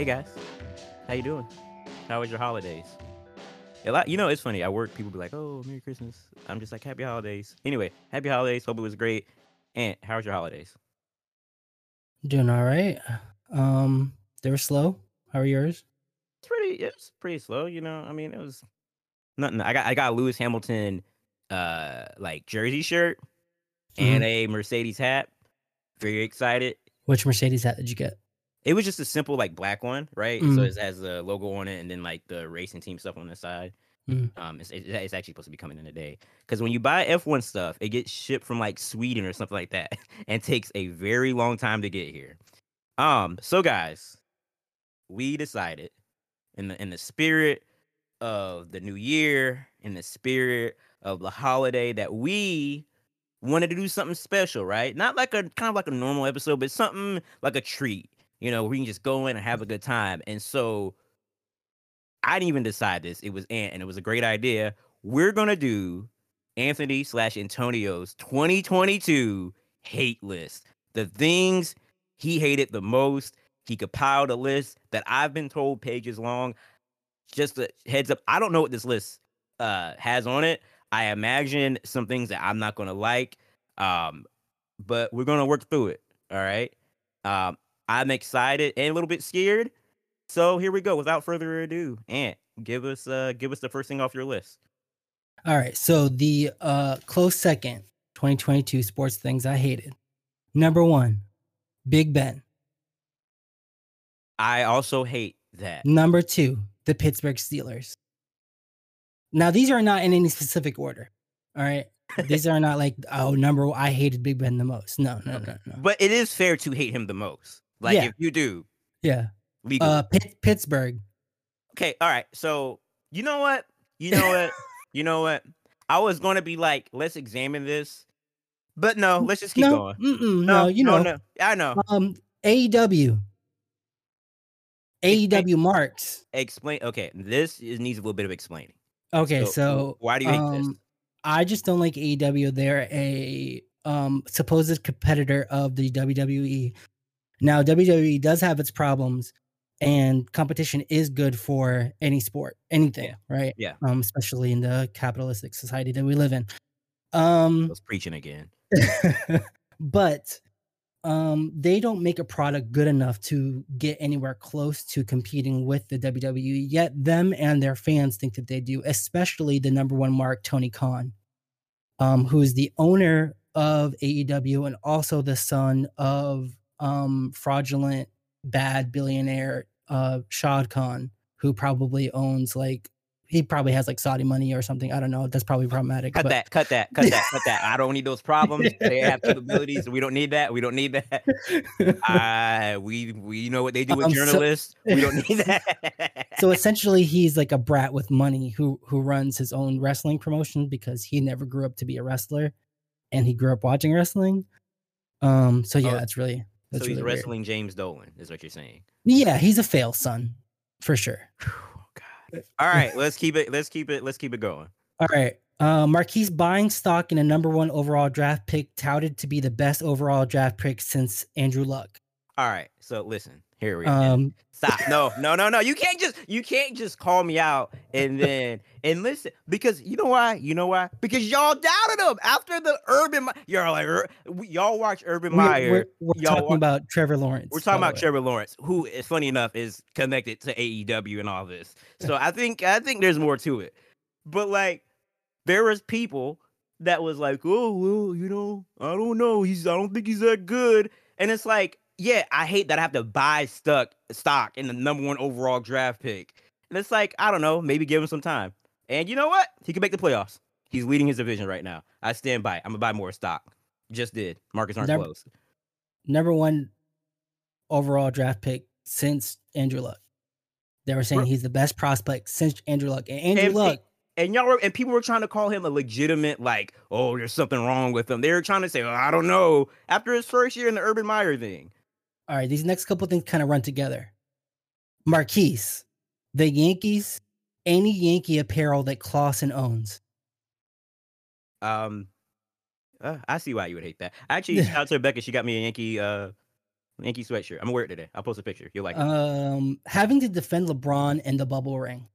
Hey guys, how you doing? How was your holidays? A lot, you know, it's funny. I work. People be like, "Oh, Merry Christmas." I'm just like, "Happy holidays." Anyway, happy holidays. Hope it was great. And how was your holidays? Doing all right. Um, they were slow. How are yours? It's pretty. It's pretty slow. You know, I mean, it was nothing. I got I got a Lewis Hamilton, uh, like jersey shirt and hmm a Mercedes hat. Very excited. Which Mercedes hat did you get? It was just a simple like black one, right? So Mm, it has the logo on it, and then like the racing team stuff on the side. mm. Um, it's, it's actually supposed to be coming in today because when you buy F1 stuff, it gets shipped from like Sweden or something like that, and takes a very long time to get here. Um, so guys, we decided in the in the spirit of the new year, in the spirit of the holiday, that we wanted to do something special, right? Not like a kind of like a normal episode, but something like a treat. You know, we can just go in and have a good time. And so I didn't even decide this. It was Ant, and it was a great idea. We're gonna do Anthony slash Antonio's 2022 hate list. The things he hated the most. He compiled a list that I've been told pages long. Just a heads up, I don't know what this list uh has on it. I imagine some things that I'm not gonna like. Um, but we're gonna work through it. All right. Um, I'm excited and a little bit scared so here we go. Without further ado, Ant, give us uh give us the first thing off your list. All right. So the uh close second 2022 sports things I hated. Number one, Big Ben. I also hate that. Number two, the Pittsburgh Steelers. Now these are not in any specific order. All right. These are not like oh number one, I hated Big Ben the most. No, no, no, no. But it is fair to hate him the most. Like Yeah. if you do Yeah. legally. Uh Pitt, Pittsburgh. okay, all right. So you know what? You know what? you know what? I was gonna be like, let's examine this. But no, let's just keep no, going. mm-mm, no, you no, know. no. I know. Um AEW. AEW marks. Explain okay, this is, needs a little bit of explaining. Okay, so, why do you hate this? um, I just don't like AEW. They're a um supposed competitor of the WWE. Now WWE does have its problems, and competition is good for any sport, anything, right? Yeah. Um, especially in the capitalistic society that we live in. Um, I was preaching again. but um they don't make a product good enough to get anywhere close to competing with the WWE yet them and their fans think that they do especially the number 1 mark Tony Khan um who is the owner of AEW and also the son of um fraudulent bad billionaire uh Shad Khan who probably owns like he probably has like Saudi money or something I don't know that's probably problematic Cut but that, cut that, cut that, cut that. I don't need those problems. They have capabilities. We don't need that. We don't need that. Uh, we we know what they do with Um, so- journalists. we don't need that. so essentially he's like a brat with money who who runs his own wrestling promotion because he never grew up to be a wrestler and he grew up watching wrestling um so yeah Oh, it's really that's so he's really weird. wrestling James Dolan, is what you're saying. yeah he's a fail son for sure Oh, God. All right, let's keep it. Let's keep it. Let's keep it going. all right uh marquise buying stock in a number one overall draft pick touted to be the best overall draft pick since andrew luck All right. So listen, here we go. um Stop. No, no, no, no. You can't just you can't just call me out and then and listen because you know why? You know why? Because y'all doubted him after the Urban. Y'all like y'all watch Urban Meyer. we're, we're talking wa- about trevor lawrence We're talking about way. Trevor Lawrence, who is funny enough is connected to AEW and all this. So I think I think there's more to it. But like there was people that was like, oh well, you know, I don't know. He's I don't think he's that good. And it's like, yeah, I hate that I have to buy stuck stock in the number one overall draft pick. And it's like, I don't know, maybe give him some time. And you know what? He can make the playoffs. He's leading his division right now. I stand by. it. I'm gonna buy more stock. Just did. Markets aren't Never- close. number one overall draft pick since Andrew Luck. They were saying he's the best prospect since Andrew Luck. And Andrew And- Luck, and y'all were and people were trying to call him a legitimate like oh there's something wrong with him they were trying to say well, i don't know after his first year in the urban meyer thing all right, these next couple things kind of run together. Marquise, the Yankees, any Yankee apparel that Clausen owns. um uh, i see why you would hate that actually shout out to rebecca she got me a yankee uh Yankee sweatshirt. I'm gonna wear it today. I'll post a picture. You'll like it. Um, having to defend LeBron in the bubble ring.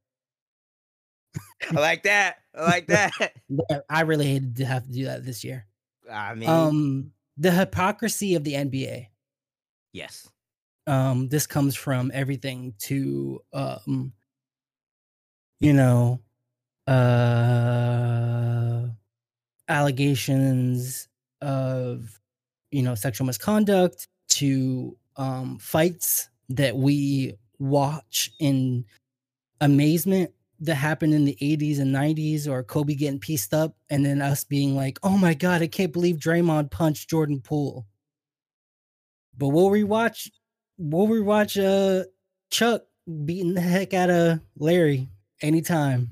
I like that. I like that. I really hated to have to do that this year. I mean, Um, the hypocrisy of the NBA. Yes. Um, this comes from everything to um, you know, uh, allegations of you know sexual misconduct to um fights that we watch in amazement that happened in the 80s and 90s or Kobe getting pieced up and then us being like, "Oh my god, I can't believe Draymond punched Jordan Poole." But we'll rewatch we'll rewatch uh Chuck beating the heck out of Larry anytime.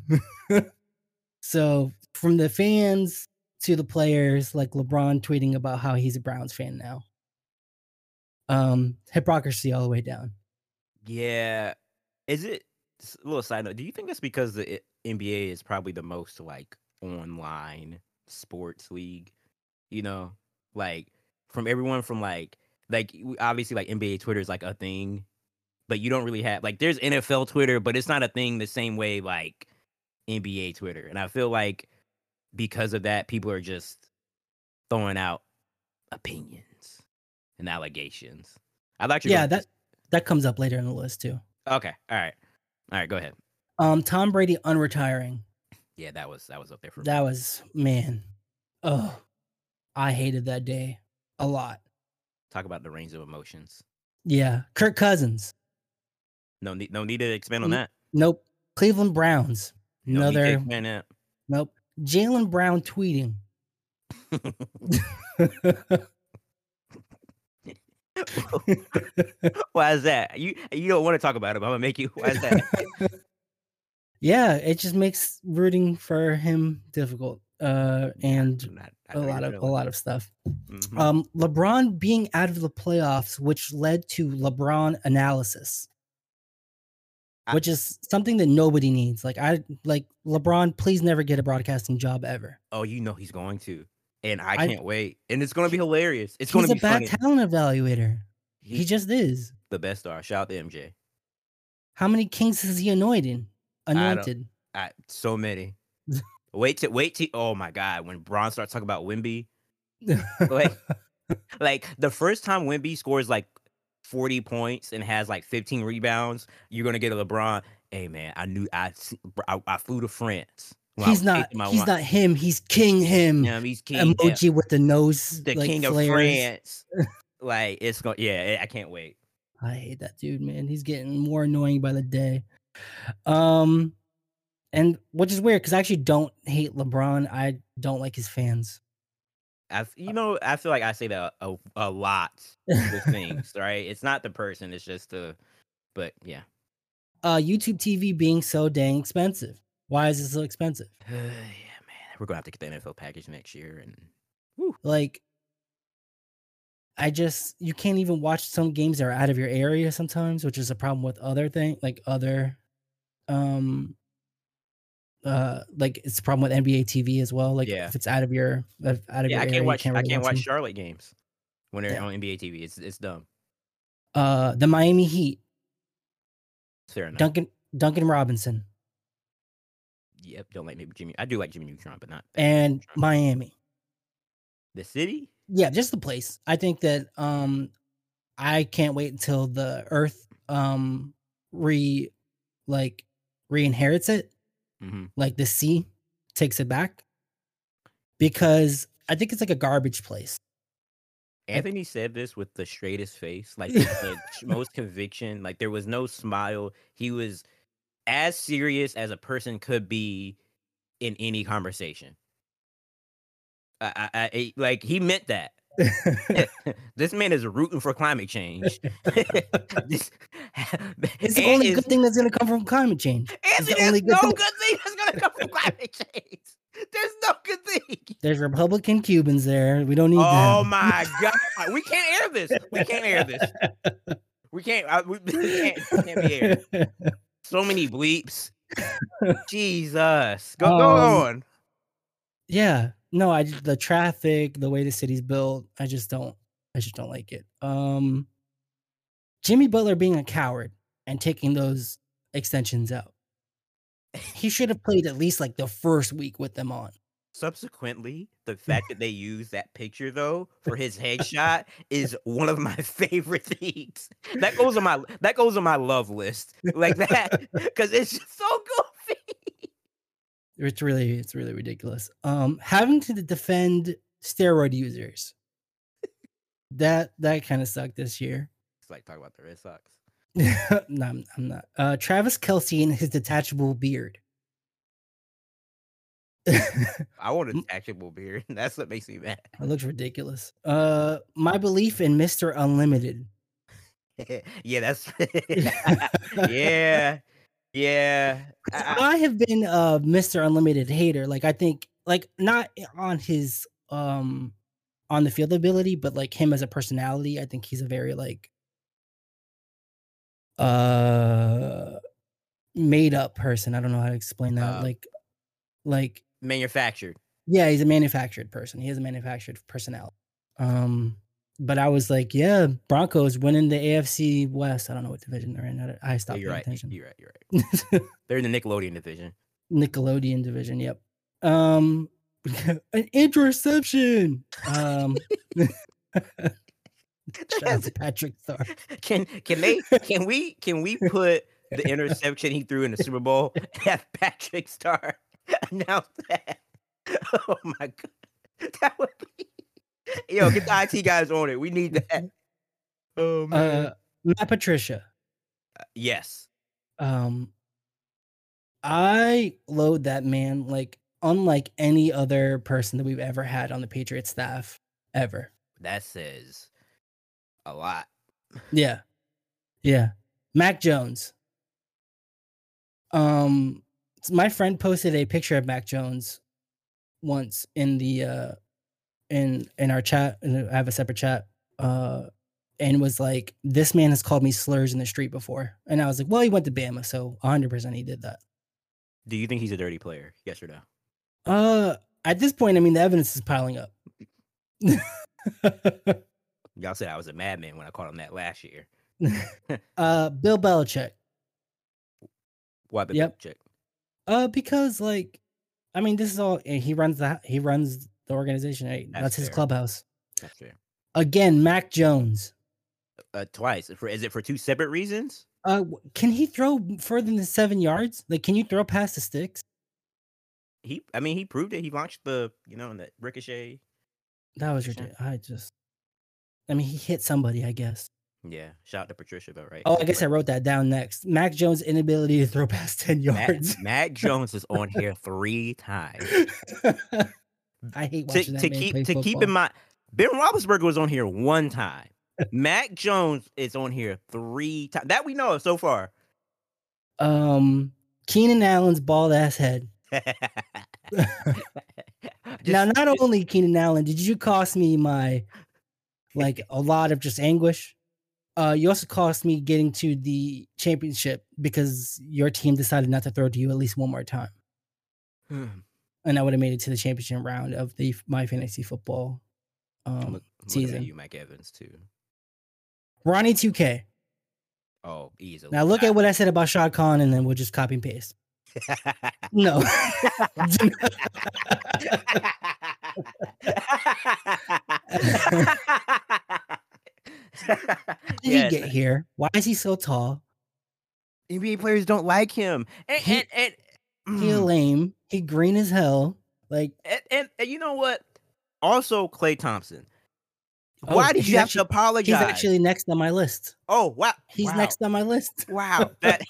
so from the fans to the players, like LeBron tweeting about how he's a Browns fan now. Um, hypocrisy all the way down. Yeah. Is it a little side note? Do you think that's because the NBA is probably the most like online sports league? You know, like from everyone from like like obviously like NBA Twitter is like a thing, but you don't really have like there's NFL Twitter, but it's not a thing the same way like NBA Twitter. And I feel like because of that, people are just throwing out opinions and allegations. I'd like to Yeah, that that comes up later in the list too. Okay. All right. All right. Go ahead. Um, Tom Brady unretiring. Yeah, that was that was up there for me. That was man. Oh, I hated that day a lot. Talk about the range of emotions. Yeah, Kirk Cousins. No need. No need to expand on that. Nope. Cleveland Browns. No Another. Nope. Jaylen Brown tweeting. Why is that? You you don't want to talk about it. But I'm gonna make you. Why is that? yeah, it just makes rooting for him difficult. Uh, and I'm not- I a lot of a lot of stuff. Mhm. Um, LeBron being out of the playoffs, which led to LeBron analysis, I- which is something that nobody needs. Like I like LeBron, please never get a broadcasting job ever. oh, you know he's going to, and I, I- can't wait. And it's gonna be hilarious. It's gonna He's a bad funny. talent evaluator. He's He just is. the best star. Shout out to MJ. How many kings has he anointed? Anointed. I, so many. wait to wait to. Oh my god, when Braun starts talking about Wemby, like like the first time Wemby scores like 40 points and has like 15 rebounds, you're gonna get a LeBron. Hey man, I knew I I, I flew to France. he's not. He's wi- not him. He's King him. Yeah, he's king. yeah, Emoji with the nose. the like, king of. France. like it's going. Yeah, I can't wait. I hate that dude, man. He's getting more annoying by the day. Um, and which is weird because I actually don't hate LeBron. I don't like his fans. I, f- you know, I feel like I say that a, a lot with things, right? It's not the person, it's just the. But yeah, Uh, YouTube TV being so dang expensive. Why is it so expensive? yeah, man, we're gonna have to get the NFL package next year, and Like, I just you can't even watch some games that are out of your area sometimes, which is a problem with other thing like other, um, uh, like it's a problem with NBA TV as well. Like Yeah. if it's out of your out of yeah, your I can't you watch. I really can't watch. Charlotte games when they're Yeah. on NBA TV. It's it's dumb. Uh, the Miami Heat, Fair enough. Duncan Duncan Robinson, Yep, don't like maybe Jimmy. I do like Jimmy Neutron, but not and Neutron. Miami. the city. Yeah, just the place. I think that um, I can't wait until the Earth um re like re-inherits it. Hmm like the sea takes it back because I think it's like a garbage place. Anthony said this with the straightest face, like the most conviction. Like there was no smile. He was as serious as a person could be in any conversation. I, I I- like he meant that. this man is rooting for climate change. This- It's the only is- good thing that's gonna come from climate change. It's the only good no thing. good thing that's gonna come from climate change. There's no good thing. There's Republican Cubans there. We don't need Oh them. my god, we can't air this. We can't air this. We can't. I, we, we can't, can't be aired. So many bleeps. Jesus, go go Um, on. yeah. No, I the traffic, the way the city's built, I just don't I just don't like it. Um Jimmy Butler being a coward and taking those extensions out. He should have played at least like the first week with them on. Subsequently, the fact that they use that picture though for his headshot is one of my favorite things. That goes on my that goes on my love list like that because it's just so goofy. It's really it's really ridiculous. Um, having to defend steroid users. That that kind of sucked this year. It's like talk about the Red Sox. no, I'm, I'm not. Uh, Travis Kelce and his detachable beard. I want a detachable beard. That's what makes me mad. It looks ridiculous. Uh, my belief in Mister Unlimited. yeah, that's yeah, yeah. I, I have been a Mister Unlimited hater. Like I think, like not on his um on the field ability, but like him as a personality. I think he's a very like uh made up person. I don't know how to explain that. Uh, like like manufactured. yeah, he's a manufactured person. He has a manufactured personality. Um but I was like, yeah, Broncos winning the AFC West. I don't know what division they're in. I, I Yeah, stopped you're paying right. attention. You're right. You're right. They're in the Nickelodeon division. Nickelodeon division. Yep. Um, an interception. Um, shout out to Patrick Star. Can can they can we can we put the interception he threw in the Super Bowl have Patrick Star announce that? Oh my god, that would be yo get the IT guys on it. We need that. Oh man. Uh, Matt Patricia. yes, Um, I load that man like unlike any other person that we've ever had on the Patriots staff ever. that says a lot. Yeah. Yeah. Mac Jones. Um my friend posted a picture of Mac Jones once in the uh in in our chat and I have a separate chat uh and was like this man has called me slurs in the street before. And I was like, "Well, he went to Bama, so 100% he did that." Do you think he's a dirty player? Yes or no? Uh at this point, I mean, the evidence is piling up. Y'all said I was a madman when I called him that last year. uh Bill Belichick. Why the Yep. check? Uh, because like, I mean, this is all and he runs the he runs the organization. Hey, That's that's, his fair. clubhouse. That's fair. Again, Mac Jones. Uh, twice. For is it for two separate reasons? Uh, can he throw further than seven yards? Like, can you throw past the sticks? He, I mean, he proved it. He launched the, you know, in the ricochet. That was ridiculous. I just, I mean, he hit somebody, I guess. Yeah, shout out to Patricia though, right? Oh, I guess I wrote that down next. Mac Jones' inability to throw past ten Matt, yards. Mac Jones is on here three times. I hate to, watching that to man keep to keep in mind, Ben Roethlisberger was on here one time. Mac Jones is on here three times. That we know of so far. Um, Keenan Allen's bald ass head. now, not just- only Keenan Allen, did you cost me my like a lot of just anguish? Uh, you also cost me getting to the championship because your team decided not to throw to you at least one more time, and I would have made it to the championship round of the my fantasy football um, look- at season. you, Mike Evans, too. Ronnie 2K. Oh, easily. Now look at what I said about Shad Khan, and then we'll just copy and paste. No, how did Yes, he get here? Why is he so tall? NBA players don't like him. And He- and, and, He mm, lame. He green as hell. Like and, and, and you know what? Also, Klay Thompson. Oh, Why did you have actually- to apologize? he's actually next on my list. oh wow, He's wow. next on my list. Wow, that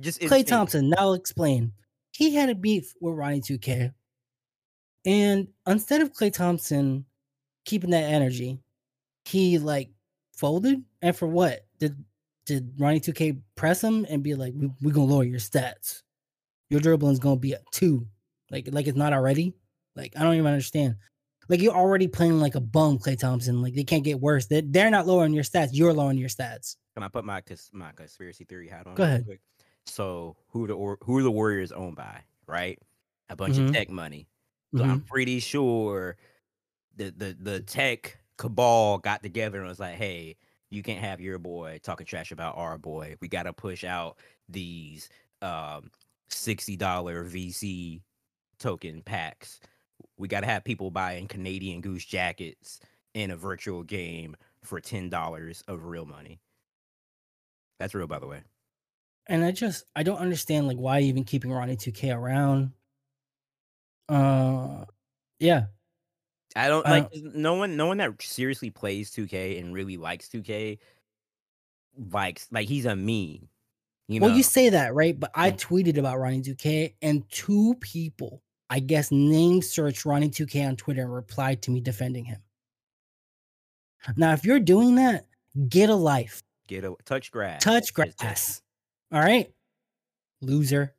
just Klay insane. Thompson. Now I'll explain. He had a beef with Ronnie 2K. And instead of Klay Thompson keeping that energy, he like folded. And for what? Did did Ronnie 2K press him and be like, we, we're gonna lower your stats. Your dribbling's gonna be a two. Like, like it's not already. Like, I don't even understand. Like you're already playing like a bum, Klay Thompson. Like they can't get worse. They're, they're not lowering your stats. You're lowering your stats. Can I put my my conspiracy theory hat on? Go ahead. quick? So who the who are the Warriors owned by? Right, a bunch Mhm. of tech money. So I'm pretty sure the the the tech cabal got together and was like, "Hey, you can't have your boy talking trash about our boy. We got to push out these um $60 VC token packs. We got to have people buying Canadian Goose jackets in a virtual game for $10 of real money. That's real, by the way. And I just I don't understand like why even keeping Ronnie 2K around. Uh yeah. I don't I like no one no one that seriously plays 2K and really likes 2K likes like he's a meme. You Well, you say that, right? But I tweeted about Ronnie 2K and two people, I guess, name searched Ronnie 2K on Twitter and replied to me defending him. Now, if you're doing that, get a life. get a touch grass. Touch grass. All right. Loser.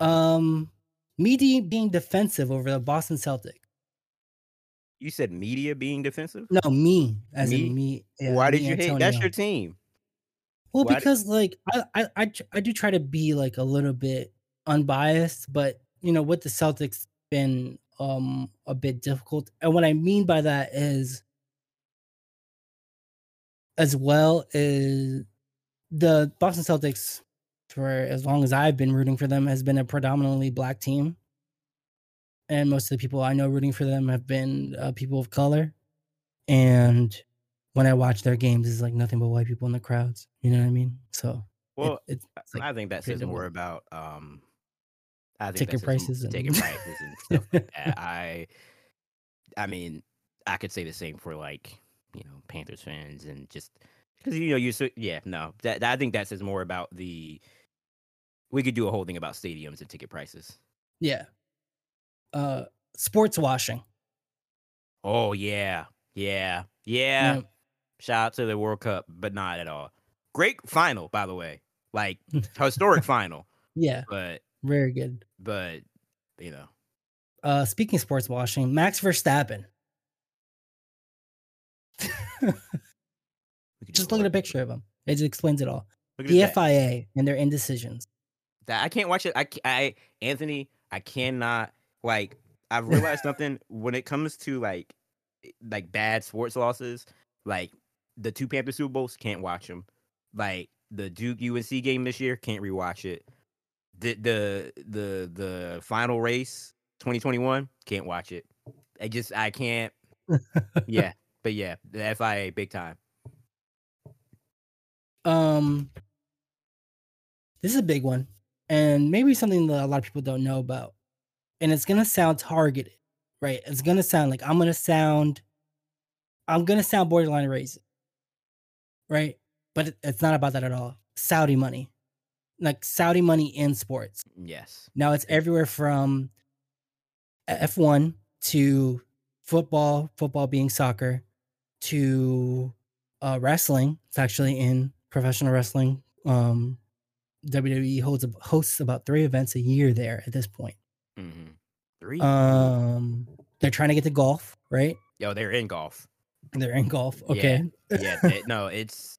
Um Media being defensive over the Boston Celtics. You said media being defensive? No, me as Me? in me. yeah, Why did me, you hate? That's your team. Well, did- because like I, I I I do try to be like a little bit unbiased, but you know, with the Celtics been um a bit difficult. And what I mean by that is as well is the Boston Celtics for as long as I've been rooting for them has been a predominantly black team. And most of the people I know rooting for them have been uh, people of color. And when I watch their games, it's like nothing but white people in the crowds. You know what I mean? So Well, it's, it's like I think that says more about um I think Ticket that says m- prices and- ticket prices and stuff like. I I mean, I could say the same for like, you know, Panthers fans and just because you know you so yeah, no. That, that I think that says more about the we could do a whole thing about stadiums and ticket prices. yeah. Uh, sports washing. Oh yeah. Yeah. Yeah. Yeah. Shout out to the World Cup, but not at all. Great final, by the way. Like historic final. Yeah, But very good. but you know. Uh, speaking of sports washing, Max Verstappen. we could do Just look at a picture of him. It just explains it all. Look The. FIA and their indecisions. that I can't watch it. I, I Anthony, I cannot like. I've realized something when it comes to like like bad sports losses. Like the two Panther Super Bowls, can't watch them. Like the Duke UNC game this year, can't rewatch it. The the the the final race 2021, can't watch it. I just I can't. yeah, but yeah, the FIA big time. Um, this is a big one, and maybe something that a lot of people don't know about. And it's gonna sound targeted, right? It's gonna sound like I'm gonna sound, I'm gonna sound borderline racist, right? But it's not about that at all. Saudi money, like Saudi money in sports. Yes. Now it's everywhere from F1 to football, football being soccer, to uh, wrestling. It's actually in professional wrestling. Um, WWE holds hosts about three events a year there at this point. hmm Three. Um, they're trying to get to golf, right? Yo, they're in golf. They're in golf. Okay. yeah, it- no, it's.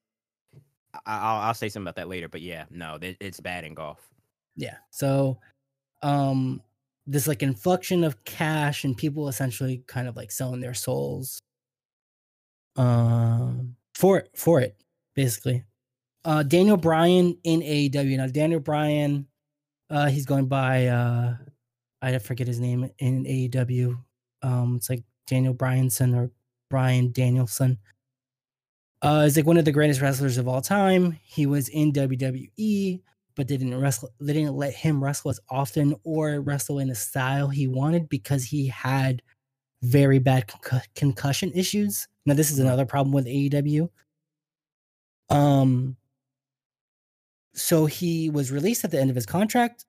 I'll I'll say something about that later, but yeah, no, it, it's bad in golf. Yeah. So um this like inflection of cash and people essentially kind of like selling their souls um for it for it, basically. Uh Daniel Bryan in AEW. Now Daniel Bryan, uh he's going by uh I forget his name in AEW. Um it's like Daniel Bryanson or Brian Danielson. Uh, is like one of the greatest wrestlers of all time. He was in WWE, but they didn't wrestle. They didn't let him wrestle as often or wrestle in the style he wanted because he had very bad concu- concussion issues. Now, this is another problem with AEW. Um, so he was released at the end of his contract,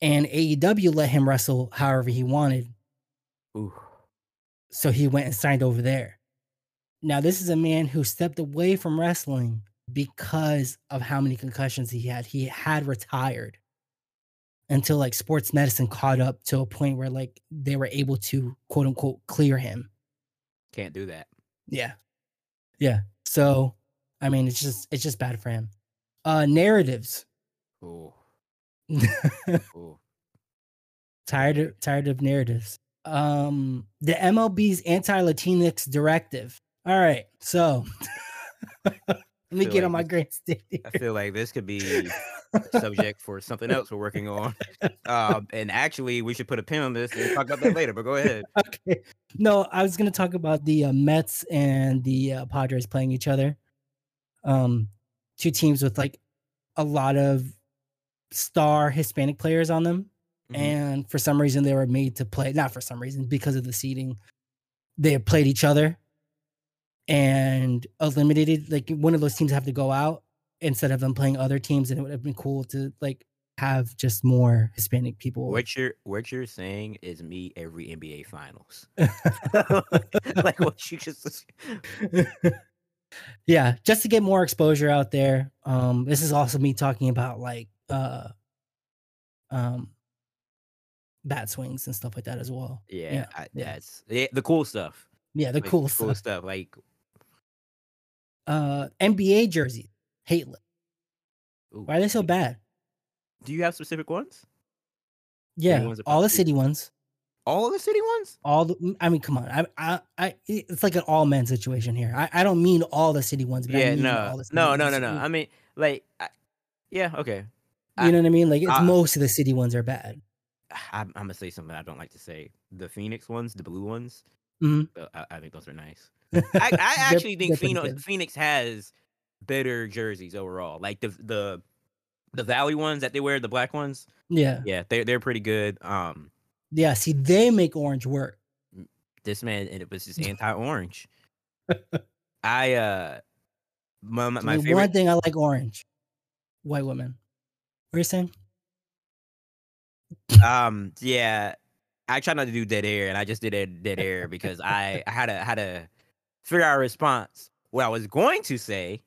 and AEW let him wrestle however he wanted. Ooh, So he went and signed over there. Now, this is a man who stepped away from wrestling because of how many concussions he had. He had retired until like sports medicine caught up to a point where like they were able to quote unquote clear him. can't do that. Yeah. Yeah. So, I mean, it's just it's just bad for him. Uh narratives. Ooh, ooh. tired of tired of narratives. Um the MLB's anti-Latinx directive All right, so let me get like on my this- great state. I feel like this could be a subject for something else we're working on. Um, and actually, we should put a pin on this and talk about that later. But go ahead. okay. No, I was going to talk about the uh, Mets and the uh, Padres playing each other. Um, two teams with like a lot of star Hispanic players on them, Mhm. and for some reason they were made to play. Not for some reason, because of the seating, they played each other and eliminated. Like one of those teams have to go out instead of them playing other teams, and it would have been cool to like have just more Hispanic people. What you're what you're saying is me every NBA finals. like what you just yeah, just to get more exposure out there. Um, this is also me talking about like uh um bat swings and stuff like that as well. yeah, Yeah, I, yeah. that's yeah, the cool stuff. Yeah, the Like, cool cool stuff. stuff. Like Uh NBA jerseys, hate li- Why are they so bad? Do you have specific ones? Yeah, ones all the city ones. All the city ones? All the mm, I mean, come on. I I, I it's like an all men situation here. I, I don't mean all the city ones, but I Yeah, mean no, all the city no, no, no, no. I mean, like, I, yeah, okay. You know what I mean? Like it's I- most of the city ones are bad. I'm, I'm gonna say something I don't like to say. The Phoenix ones, the blue ones. Mhm. uh, I, I think those are nice. I, I actually think Phoenix. Phoenix has better jerseys overall. Like the the the Valley ones that they wear, the black ones. Yeah. Yeah, they're they're pretty good. Um, Yeah. See, they make orange work. this man and it was just anti-orange. I uh, my my, my favorite. one thing I like orange. White women. What are you saying? Um yeah i try not to do dead air and i just did a dead air because i I had to had to figure out a response. What i was going to say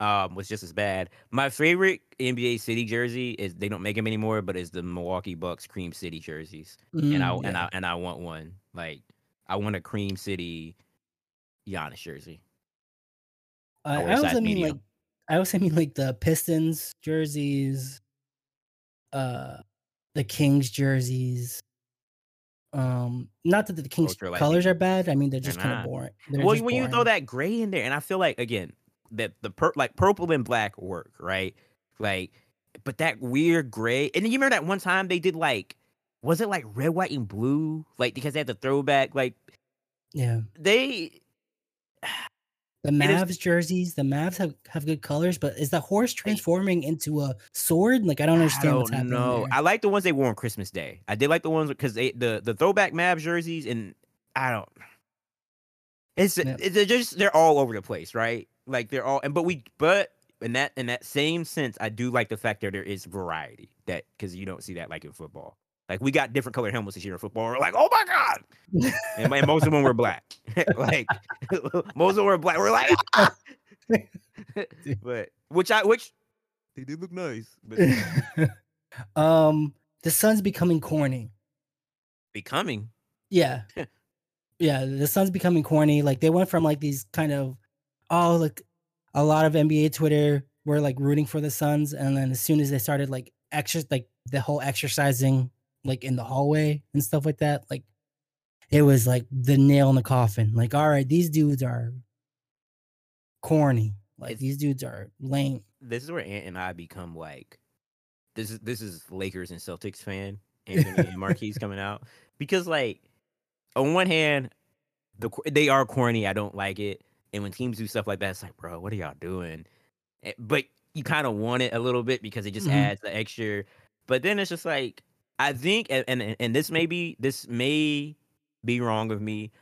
um was just as bad. My favorite nba city jersey is they don't make them anymore but it's the milwaukee bucks cream city jerseys. And i Mm, and i and i want one. Like i want a cream city Giannis jersey. I, wear I a also mean medium. like I also mean like the Pistons jerseys, uh the Kings jerseys. Um, not that the Kings Ultra colors are bad. I mean they're just kind of boring. They're well when you throw that gray in there and i feel like again that the pur- like purple and black work right like but that weird gray and then you remember that one time they did like was it like red white and blue like because they had the throwback like yeah. they The It is- Mavs jerseys, the Mavs have, have good colors, but is the horse transforming into a sword? Like I don't understand I what's don't happening. know. there. I like the ones they wore on Christmas Day. I did like the ones because they the the throwback Mavs jerseys and I don't. It's Yeah. it- they're just they're all over the place, right? Like they're all and but we but in that in that same sense, I do like the fact that there is variety that because you don't see that like in football. Like we got different colored helmets this year in football. We're like, oh my god, and, and most of them were black. like most of them were black. We're like, "Ah!" but which I which they did look nice, but um, the Suns becoming corny. becoming Yeah. yeah, the Suns becoming corny. Like they went from like these kind of oh like a lot of NBA Twitter were like rooting for the Suns, and then as soon as they started like extra like the whole exercising like in the hallway and stuff like that, like it was like the nail in the coffin. Like, all right, these dudes are corny. Like these dudes are lame. this is where Ant and I become like this is this is Lakers and Celtics fan. Anthony and Marquise coming out because like on one hand, the they are corny. I don't like it, and when teams do stuff like that, it's like, bro, what are y'all doing? Eh, But you kind of want it a little bit because it just Mhm. adds the extra. But then it's just like I think, and and, and this may be this may be wrong of me,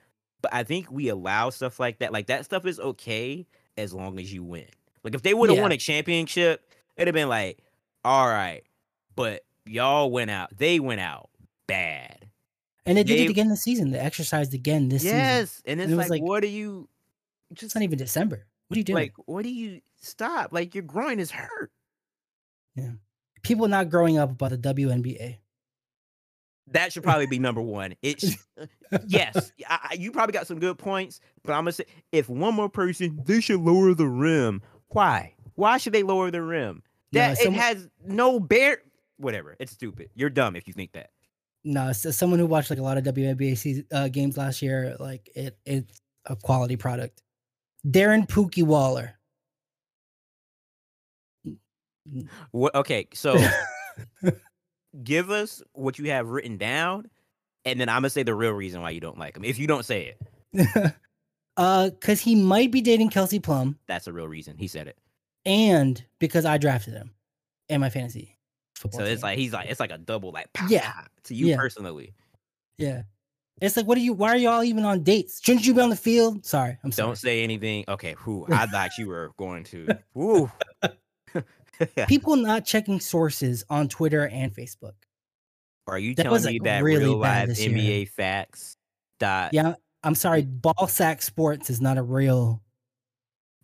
but I think we allow stuff like that. Like that stuff is okay as long as you win. Like if they would have Yeah. won a championship, it'd have been like, all right, but y'all went out. They went out bad. And they did it again this season. They exercised again this season. yes, and it's it was like, like- what are you? It's Just not even December. What are you doing? like, what do you stop? Like your groin is hurt. Yeah, people not growing up about the WNBA. That should probably be number one. It's yes, I, you probably got some good points, but I'm gonna say if one more person, they should lower the rim. Why? Why should they lower the rim? That someone- it has no bear. Whatever. It's stupid. You're dumb if you think that. No, as someone who watched like a lot of WNBA uh, games last year, like it, it's a quality product. Darren Pookie Waller. What? Okay, so give us what you have written down, and then I'm gonna say the real reason why you don't like him. If you don't say it, uh, because he might be dating Kelsey Plum, that's the real reason. He said it. and because I drafted him in my fantasy football. So it's team. like he's like it's like a double like pow, Yeah. pow, to you Yeah. personally. yeah. It's like, what are you? Why are y'all even on dates? Shouldn't you be on the field? Sorry, I'm sorry. Don't say anything. Okay, who I thought you were going to. Woo. People not checking sources on Twitter and Facebook. Are you That was, telling me like, that really real live this year. NBA facts dot Yeah, I'm sorry. Ball sack sports is not a real.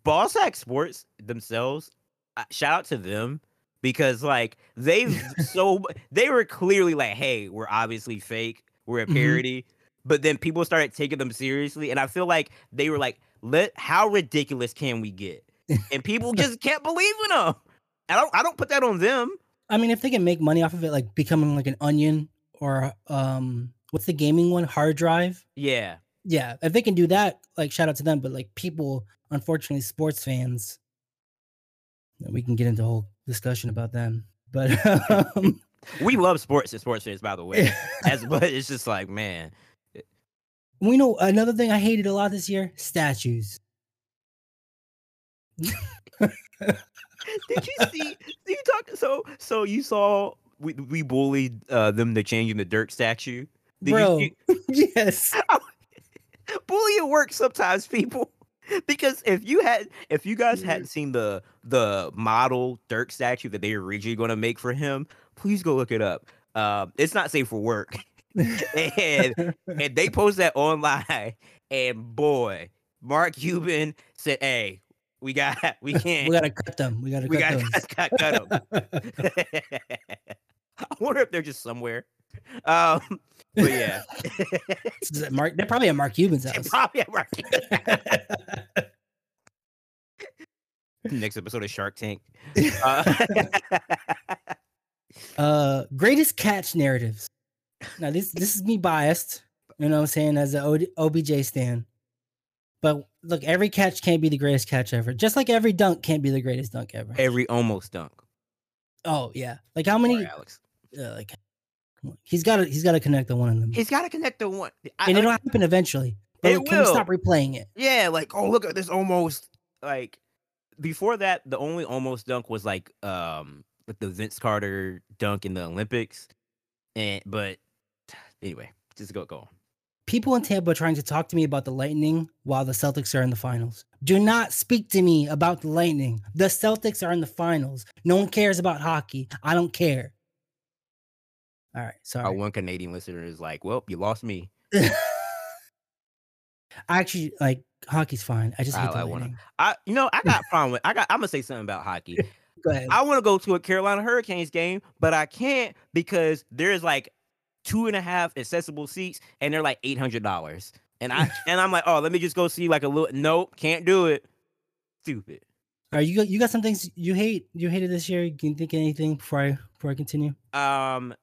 Ballsack Sports themselves, uh, shout out to them because like they've so they were clearly like, hey, we're obviously fake, we're a Mhm. parody, but then people started taking them seriously, and I feel like they were like, let how ridiculous can we get? And people just kept believing them. I don't I don't put that on them. I mean, if they can make money off of it, like becoming like an onion or um, what's the gaming one? Hard drive. Yeah. Yeah, if they can do that, like shout out to them. But like people, unfortunately, sports fans, we can get into a whole discussion about them. But um, We love sports and sports fans, by the way. As but it's just like, man, we know another thing I hated a lot this year: statues. Did you see? You talk so so you saw we we bullied uh, them to changing the Dirk statue. Did Bro, you, yes. bullying works sometimes, people. Because if you had, if you guys hadn't seen the the model Dirk statue that they were originally going to make for him, please go look it up. Um, it's not safe for work, and and they post that online. And boy, Mark Cuban said, "Hey, we got, we can't, we gotta cut them. We gotta we cut got those. to cut, cut 'em." I wonder if they're just somewhere. Um, but yeah, Mark, they're probably at Mark Cuban's house. probably at Mark Next episode of Shark Tank. Uh, uh, greatest catch narratives. Now this this is me biased. You know what I'm saying as an OBJ stan. But look, every catch can't be the greatest catch ever. Just like every dunk can't be the greatest dunk ever. every almost dunk. Oh yeah. Like how many? Sorry, Alex. Uh, like he's got to he's got to connect the one of them, He's got to connect the one. I- and it'll happen eventually. But It like, will. stop replaying it? Yeah, like oh look at this almost like before that the only almost dunk was like um like the Vince Carter dunk in the Olympics. And but anyway, just go go. on. People in Tampa are trying to talk to me about the Lightning while the Celtics are in the finals. Do not speak to me about the Lightning. The Celtics are in the finals. No one cares about hockey. I don't care. All right, sorry. Our one Canadian listener is like, "Well, you lost me." I actually like hockey's fine. I just hate I- I wanna- I you know I got a problem with I got I'm gonna say something about hockey. Go ahead. I want to go to a Carolina Hurricanes game, but I can't because there's like two and a half accessible seats, and they're like eight hundred dollars. And I and I'm like, oh, let me just go see like a little. Nope, can't do it. Stupid. All right, you got you got some things you hate you hated this year. Can you think of anything before I before I continue? Um,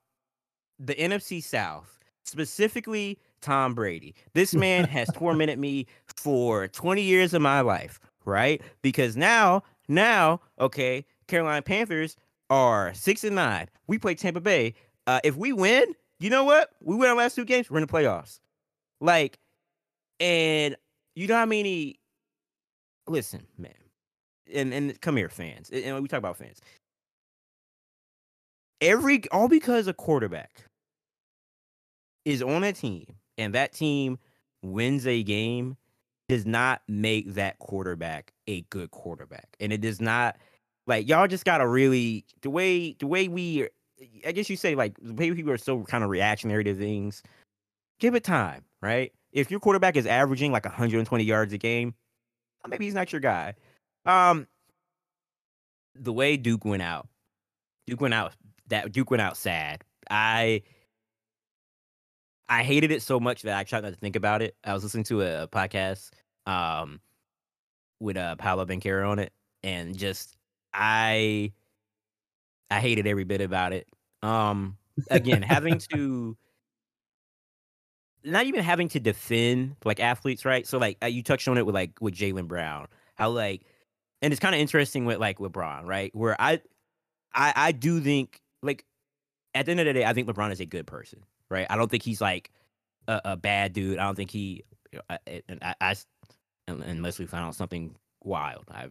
the NFC South, specifically Tom Brady. This man has tormented me for 20 years of my life, right? Because now, now, okay, Carolina Panthers are six and nine. We play Tampa Bay. Uh, if we win, you know what? We win our last two games. We're in the playoffs. Like, and you know how many? Listen, man, and and come here, fans. And we talk about fans. Every all because a quarterback is on a team and that team wins a game does not make that quarterback a good quarterback. And it does not like y'all just gotta really the way the way we I guess you say like way people are so kind of reactionary to things, give it time, right? If your quarterback is averaging like 120 yards a game, maybe he's not your guy. Um the way Duke went out, Duke went out that Duke went out sad. I I hated it so much that I tried not to think about it. I was listening to a, a podcast um with uh Paolo Banchero on it and just I I hated every bit about it. Um again, having to not even having to defend like athletes, right? So like uh, you touched on it with like with Jaylen Brown, how like, and it's kind of interesting with like LeBron, right? Where I, I, I do think like at the end of the day, I think LeBron is a good person, right? I don't think he's like a, a bad dude. I don't think he, I, and I, I, unless we find out something wild, I,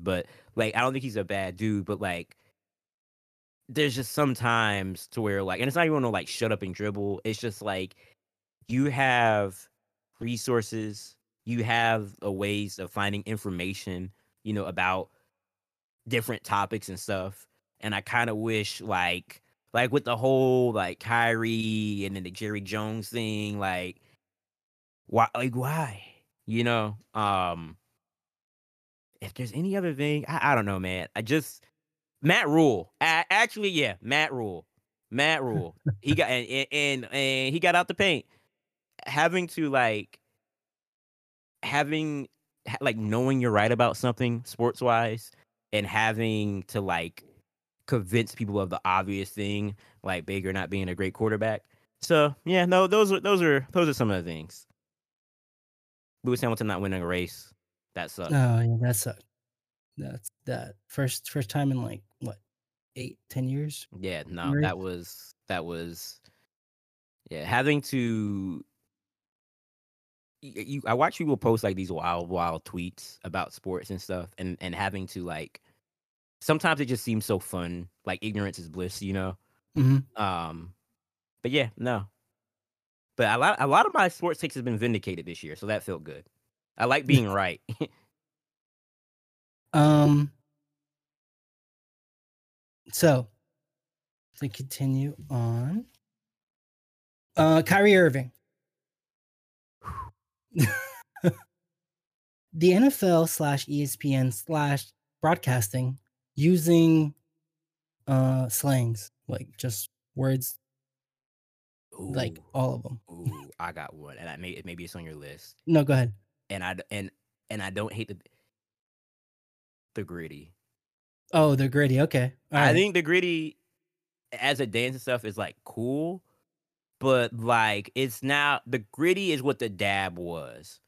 but like I don't think he's a bad dude, but like there's just sometimes to where like, and it's not even no like shut up and dribble. It's just like you have resources, you have a ways of finding information, you know, about different topics and stuff. And I kind of wish like like with the whole like Kyrie and then the Jerry Jones thing, like why like why? You know? Um if there's any other thing, I, I don't know, man. I just Matt Rhule. actually, yeah, Matt Rhule. Matt Rhule. he got and, and and he got out the paint. Having to like having like knowing you're right about something sports wise and having to like convince people of the obvious thing like Baker not being a great quarterback. So yeah, no, those are those are those are some of the things. Lewis Hamilton not winning a race. That sucks. Oh yeah, that sucked. That's that first first time in like what eight ten years. Yeah, no, right? that was that was yeah having to. You, you, I watch people post like these wild, wild tweets about sports and stuff, and and having to like. Sometimes it just seems so fun, like ignorance is bliss, you know. Mm-hmm. Um, but yeah, no. But a lot, a lot of my sports takes has been vindicated this year, so that felt good. I like being right. Um. So, to continue on, uh, Kyrie Irving. the NFL slash ESPN slash broadcasting using uh slangs like just words Ooh, like all of them. Ooh, I got one, and I may maybe it's on your list. No, go ahead. And I and and I don't hate the the gritty. Oh, the gritty. Okay. I think the gritty as a dance and stuff is like cool, but like it's now the gritty is what the dab was.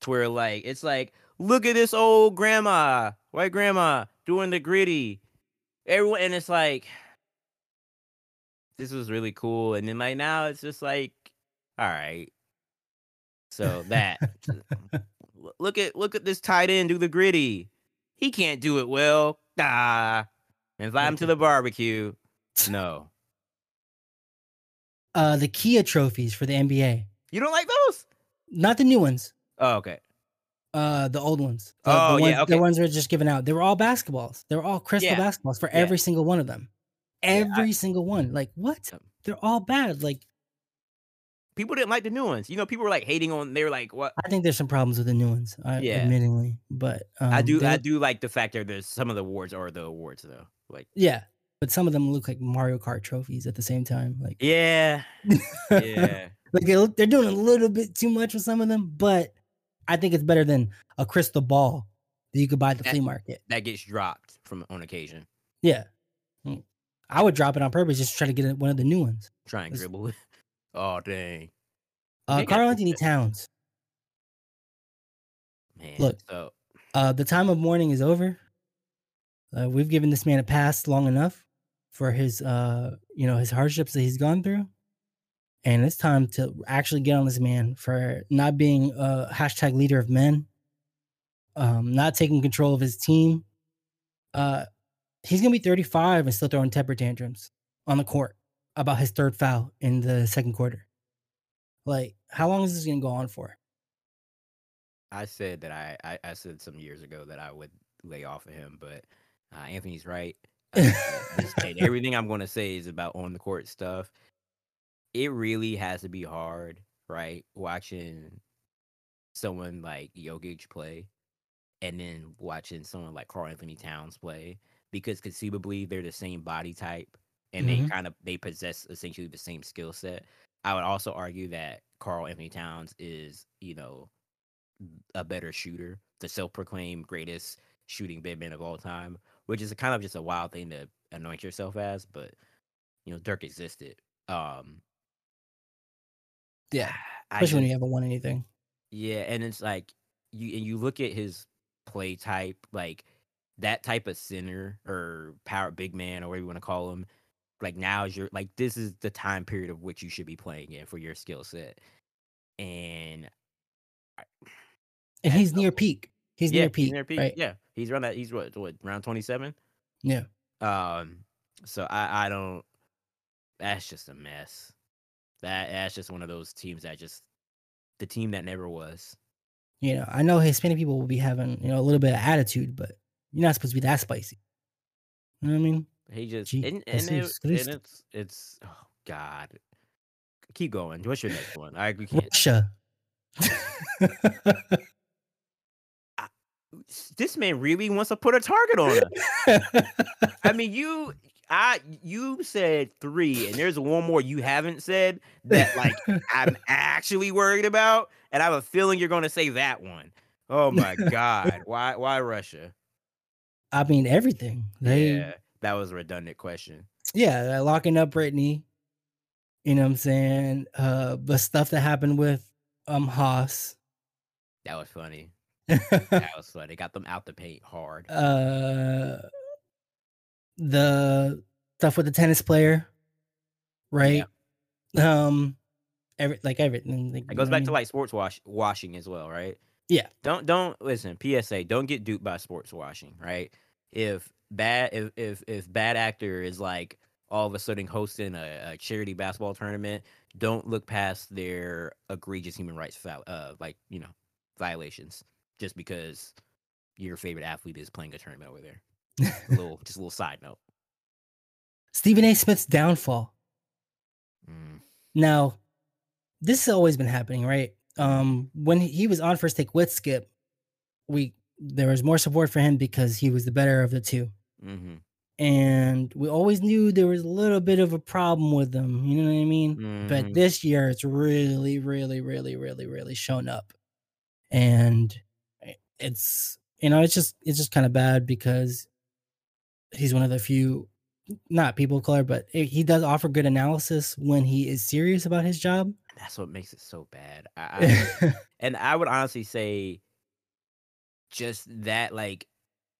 To where like it's like, look at this old grandma, white grandma doing the gritty. Everyone and it's like this was really cool. And then like now it's just like, all right. So that look at look at this tight end do the gritty. He can't do it well. Ah, invite him to the barbecue. No. Uh, the Kia trophies for the NBA. You don't like those? Not the new ones. Oh, okay. Uh, the old ones. The, oh, the ones, yeah. Okay. The ones that are just given out. They were all basketballs. They were all crystal yeah. basketballs for yeah. every single one of them. Every yeah, I, single one. Like what? They're all bad. Like people didn't like the new ones. You know, people were like hating on. They were like, "What?" I think there's some problems with the new ones. I, yeah, admittingly, but um, I do. I do like the fact that there's some of the awards are the awards though. Like, yeah, but some of them look like Mario Kart trophies at the same time. Like, yeah, yeah. like they they're doing a little bit too much with some of them, but I think it's better than a crystal ball that you could buy at the that, flea market that gets dropped from on occasion. Yeah. Mm. I would drop it on purpose just to try to get one of the new ones. Try and dribble it. Oh dang. Uh, Karl-Anthony Towns. Man, Look, so uh, the time of mourning is over. Uh, we've given this man a pass long enough for his, uh, you know, his hardships that he's gone through, and it's time to actually get on this man for not being a hashtag leader of men, um, not taking control of his team. Uh, he's gonna be 35 and still throwing temper tantrums on the court about his third foul in the second quarter. Like, how long is this gonna go on for? I said that I, I, I said some years ago that I would lay off of him, but uh, Anthony's right. Uh, everything I'm going to say is about on the court stuff. It really has to be hard, right? Watching someone like Jokic play, and then watching someone like Karl-Anthony Towns play, because conceivably they're the same body type, and mm-hmm. they kind of they possess essentially the same skill set. I would also argue that Karl-Anthony Towns is, you know, a better shooter, the self-proclaimed greatest shooting big man of all time, which is kind of just a wild thing to anoint yourself as. But you know, Dirk existed. Um, yeah, I especially when you haven't won anything. Yeah, and it's like you and you look at his play type, like that type of center or power big man or whatever you want to call him. Like now is your like this is the time period of which you should be playing in for your skill set. And And he's near peak. He's yeah, near peak. he's near peak. Right? Yeah, he's around that. He's what what around twenty seven. Yeah. Um, so I I don't. That's just a mess. That that's just one of those teams that just the team that never was. You know, I know Hispanic people will be having, you know, a little bit of attitude, but you're not supposed to be that spicy. You know what I mean? He just Gee, and, and, it- and it's it's oh god. Keep going. What's your next one? I we can't. Russia. This man really wants to put a target on us. I mean, you, I, you said three, and there's one more you haven't said that like I'm actually worried about, and I have a feeling you're going to say that one. Oh my god, why, why Russia? I mean, everything. They, yeah, that was a redundant question. yeah, locking up Brittney. You know what I'm saying? Uh, the stuff that happened with um Haas. That was funny. That was funny. Got them out the paint hard. uh the stuff with the tennis player, right? Um, every like everything. Like, It goes back what to like sports wash washing as well, right? Yeah. Don't don't listen. PSA: Don't get duped by sports washing, right? If bad if if if bad actor is like all of a sudden hosting a, a charity basketball tournament, don't look past their egregious human rights uh like you know violations just because your favorite athlete is playing a tournament over there. A little just a little side note. Stephen A. Smith's downfall. Mm, Now, this has always been happening, right? Um, when he- he was on first take with Skip, we there was more support for him because he was the better of the two. hmm And we always knew there was a little bit of a problem with him, you know what I mean? Mhm. But this year it's really, really, really, really, really shown up. And it's you know, it's just it's just kind of bad because he's one of the few not people of color, but he he does offer good analysis when he is serious about his job. That's what makes it so bad. I, I and I would honestly say just that like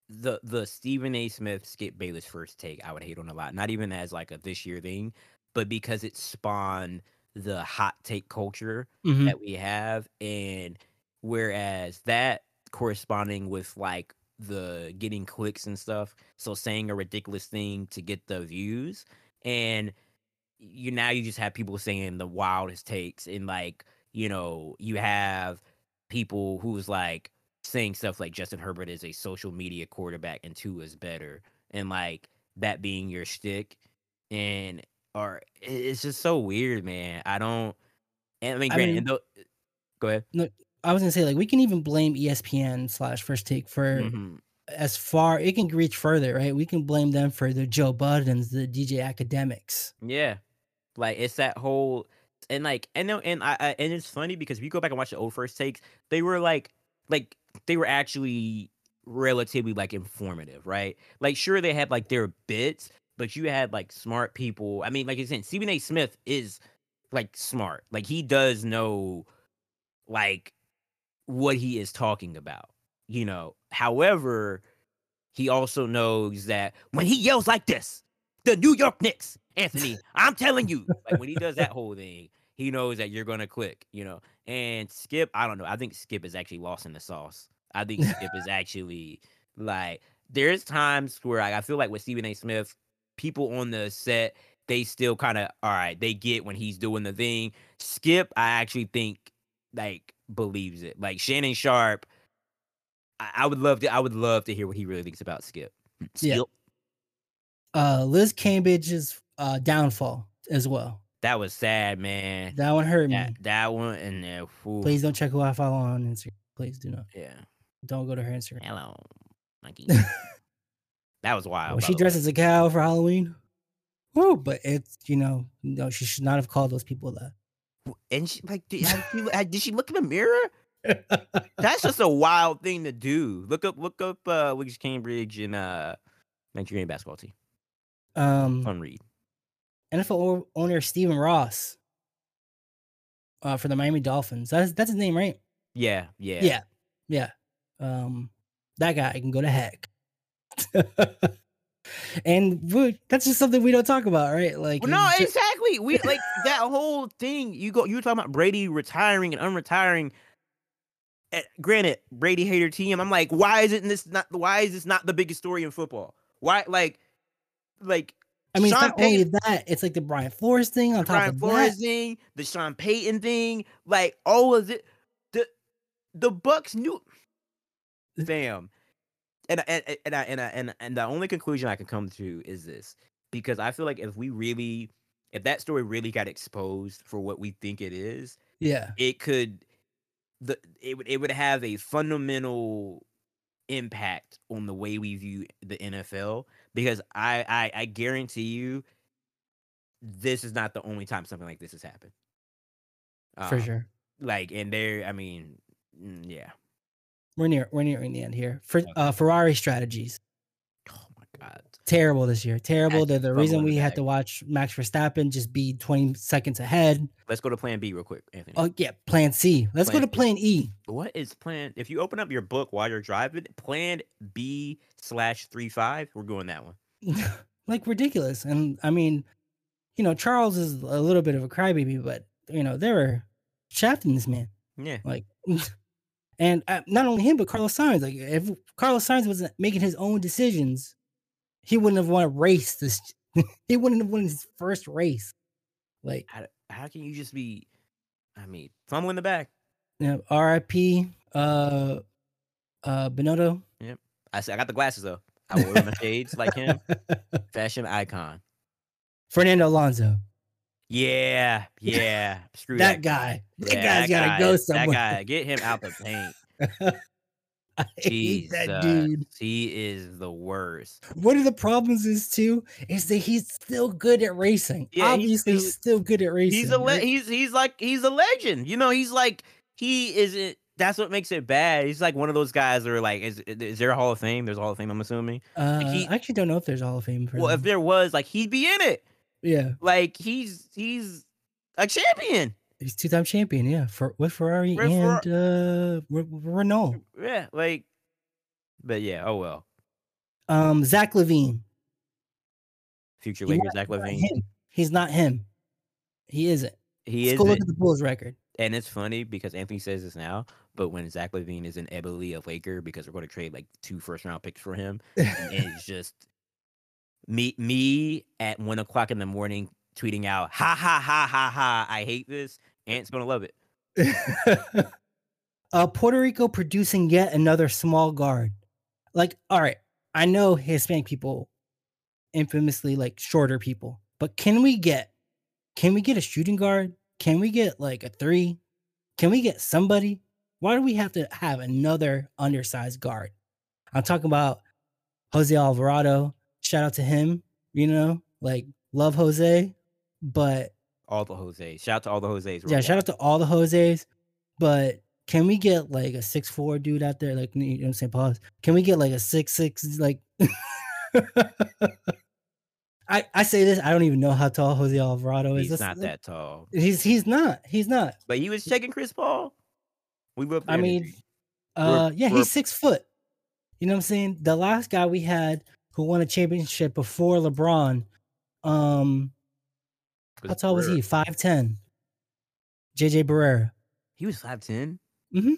the the Stephen A. Smith Skip Bayless first take I would hate on a lot. Not even as like a this year thing, but because it spawned the hot take culture Mhm. that we have and whereas that corresponding with like the getting clicks and stuff so saying a ridiculous thing to get the views and you now you just have people saying the wildest takes and like you know you have people who's like saying stuff like Justin Herbert is a social media quarterback and two is better and like that being your shtick and or it's just so weird man I don't and I mean I mean- and tho- go ahead No, I was gonna say like we can even blame ESPN slash first take for Mhm. as far it can reach further, right? We can blame them for the Joe Buddens, the DJ Akademiks. Yeah, like it's that whole and like and no and I, I and it's funny because if you go back and watch the old first takes, they were like like they were actually relatively like informative, right? Like sure they had like their bits, but you had like smart people. I mean, like you said, Stephen A. Smith is like smart. Like he does know like what he is talking about, you know. However, he also knows that when he yells like this, the New York Knicks, Anthony, I'm telling you, like when he does that whole thing, he knows that you're gonna click, you know. And Skip, I don't know. I think Skip is actually lost in the sauce. I think Skip is actually like there's times where like, I feel like with Stephen A. Smith, people on the set, they still kind of all right, they get when he's doing the thing. Skip, I actually think like believes it. Like Shannon Sharpe, I, I would love to I would love to hear what he really thinks about Skip. Yeah. Skip. Uh Liz Cambage's uh downfall as well. That was sad, man. That one hurt me. That, that one and uh, whew, Please don't check who I follow on Instagram. Please do not. yeah. Don't go to her Instagram. Hello, monkey. that was wild. By she dressed as a cow for Halloween. Woo, but it's you know, no, she should not have called those people that. and she like did, she, did she look in the mirror? That's just a wild thing to do. Look up, look up, uh, Liz Cambage and uh, Nigerian basketball team. um Fun read. NFL owner Stephen Ross uh, for the Miami Dolphins. That's that's his name, right? Yeah, yeah, Yeah, yeah. Um, that guy can go to heck. and we, that's just something we don't talk about, right? Like, Well, no, he's ju- exactly. We like that whole thing. You go. You were talking about Brady retiring and unretiring. Eh, granted, Brady hater team. I'm like, why isn't this not? Why is this not the biggest story in football? Why, like, like I mean, it's Sean not only that; it's like the Brian Flores thing on top Brian of Flores that. thing, the Sean Payton thing, like all of it. The the Bucs knew, fam. And and and I, and I, and and the only conclusion I can come to is this because I feel like if we really, if that story really got exposed for what we think it is, Yeah, it could the it would it would have a fundamental impact on the way we view the NFL because I I, I guarantee you this is not the only time something like this has happened. for Um, sure. Like and there, I mean, mm, yeah. We're near we're nearing the end here. For uh, Ferrari strategies, Oh my god. terrible this year. Terrible. They're the reason in the we had to watch Max Verstappen just be 20 seconds ahead. Let's go to Plan B real quick, Anthony. Oh yeah, Plan C. Let's go to Plan E. what is Plan? If you open up your book while you're driving, Plan B slash three five, we're going that one. like ridiculous. And I mean, you know, Charles is a little bit of a crybaby, but you know, they were shafting this man. Yeah. Like, and uh, not only him, but Carlos Sainz. Like, if Carlos Sainz wasn't making his own decisions, he wouldn't have won a race. This he wouldn't have won his first race. Like, How, how can you just be? I mean, fumble in the back. know, R.I.P. Uh, uh, Binotto. Yep. I said I got the glasses though. I will wear my shades like him. Fashion icon. Fernando Alonso. Yeah, yeah. Screw That that, guy. That Yeah, guy's gotta guy- go somewhere. That guy, get him out the paint. I hate that dude. He is the worst. One of the problems is too is that he's still good at racing. Yeah, he's Obviously, still- still good at racing. He's a le- right? he's he's like he's a legend. You know, he's like he isn't. That's what makes it bad. He's like one of those guys that are like, is is there a Hall of Fame? There's a Hall of Fame. I'm assuming. Uh, he- I actually don't know if there's a Hall of Fame for Well, if there was, like, he'd be in it. Yeah, Like he's he's a champion. he's two time champion. Yeah, for with Ferrari With and uh, Re- Re- Renault. Yeah, like, but yeah. Oh well. Um, Zach LaVine. Future He's Lakers, Zach not LaVine. him. He's not him. He isn't. He is, go look at the Bulls record. and it's funny because Anthony says this now, but when Zach LaVine is in Ebony a Laker because we're going to trade like two first round picks for him, and it's just me me at one o'clock in the morning tweeting out ha ha ha ha ha I hate this. Ant's gonna love it. uh, Puerto Rico producing yet another small guard. Like, all right, I know Hispanic people infamously like shorter people, but can we get can we get a shooting guard? Can we get like a three? Can we get somebody? Why do we have to have another undersized guard? I'm talking about Jose Alvarado. Shout out to him, you know, like love Jose, but All the Jose. Shout out to all the Jose's. yeah, shout out to all the Jose's, but can we get like a six four dude out there? Like you know what I'm saying? Pause. Can we get like a six six like I, I say this, I don't even know how tall Jose Alvarado is. He's That's- not that tall, He's he's not. He's not. but he was checking Chris Paul. We the I mean, uh yeah, we're- he's six foot. You know what I'm saying? The last guy we had who won a championship before LeBron, um, how tall was he? Five ten. JJ Barea. He was five ten. Mm-hmm. And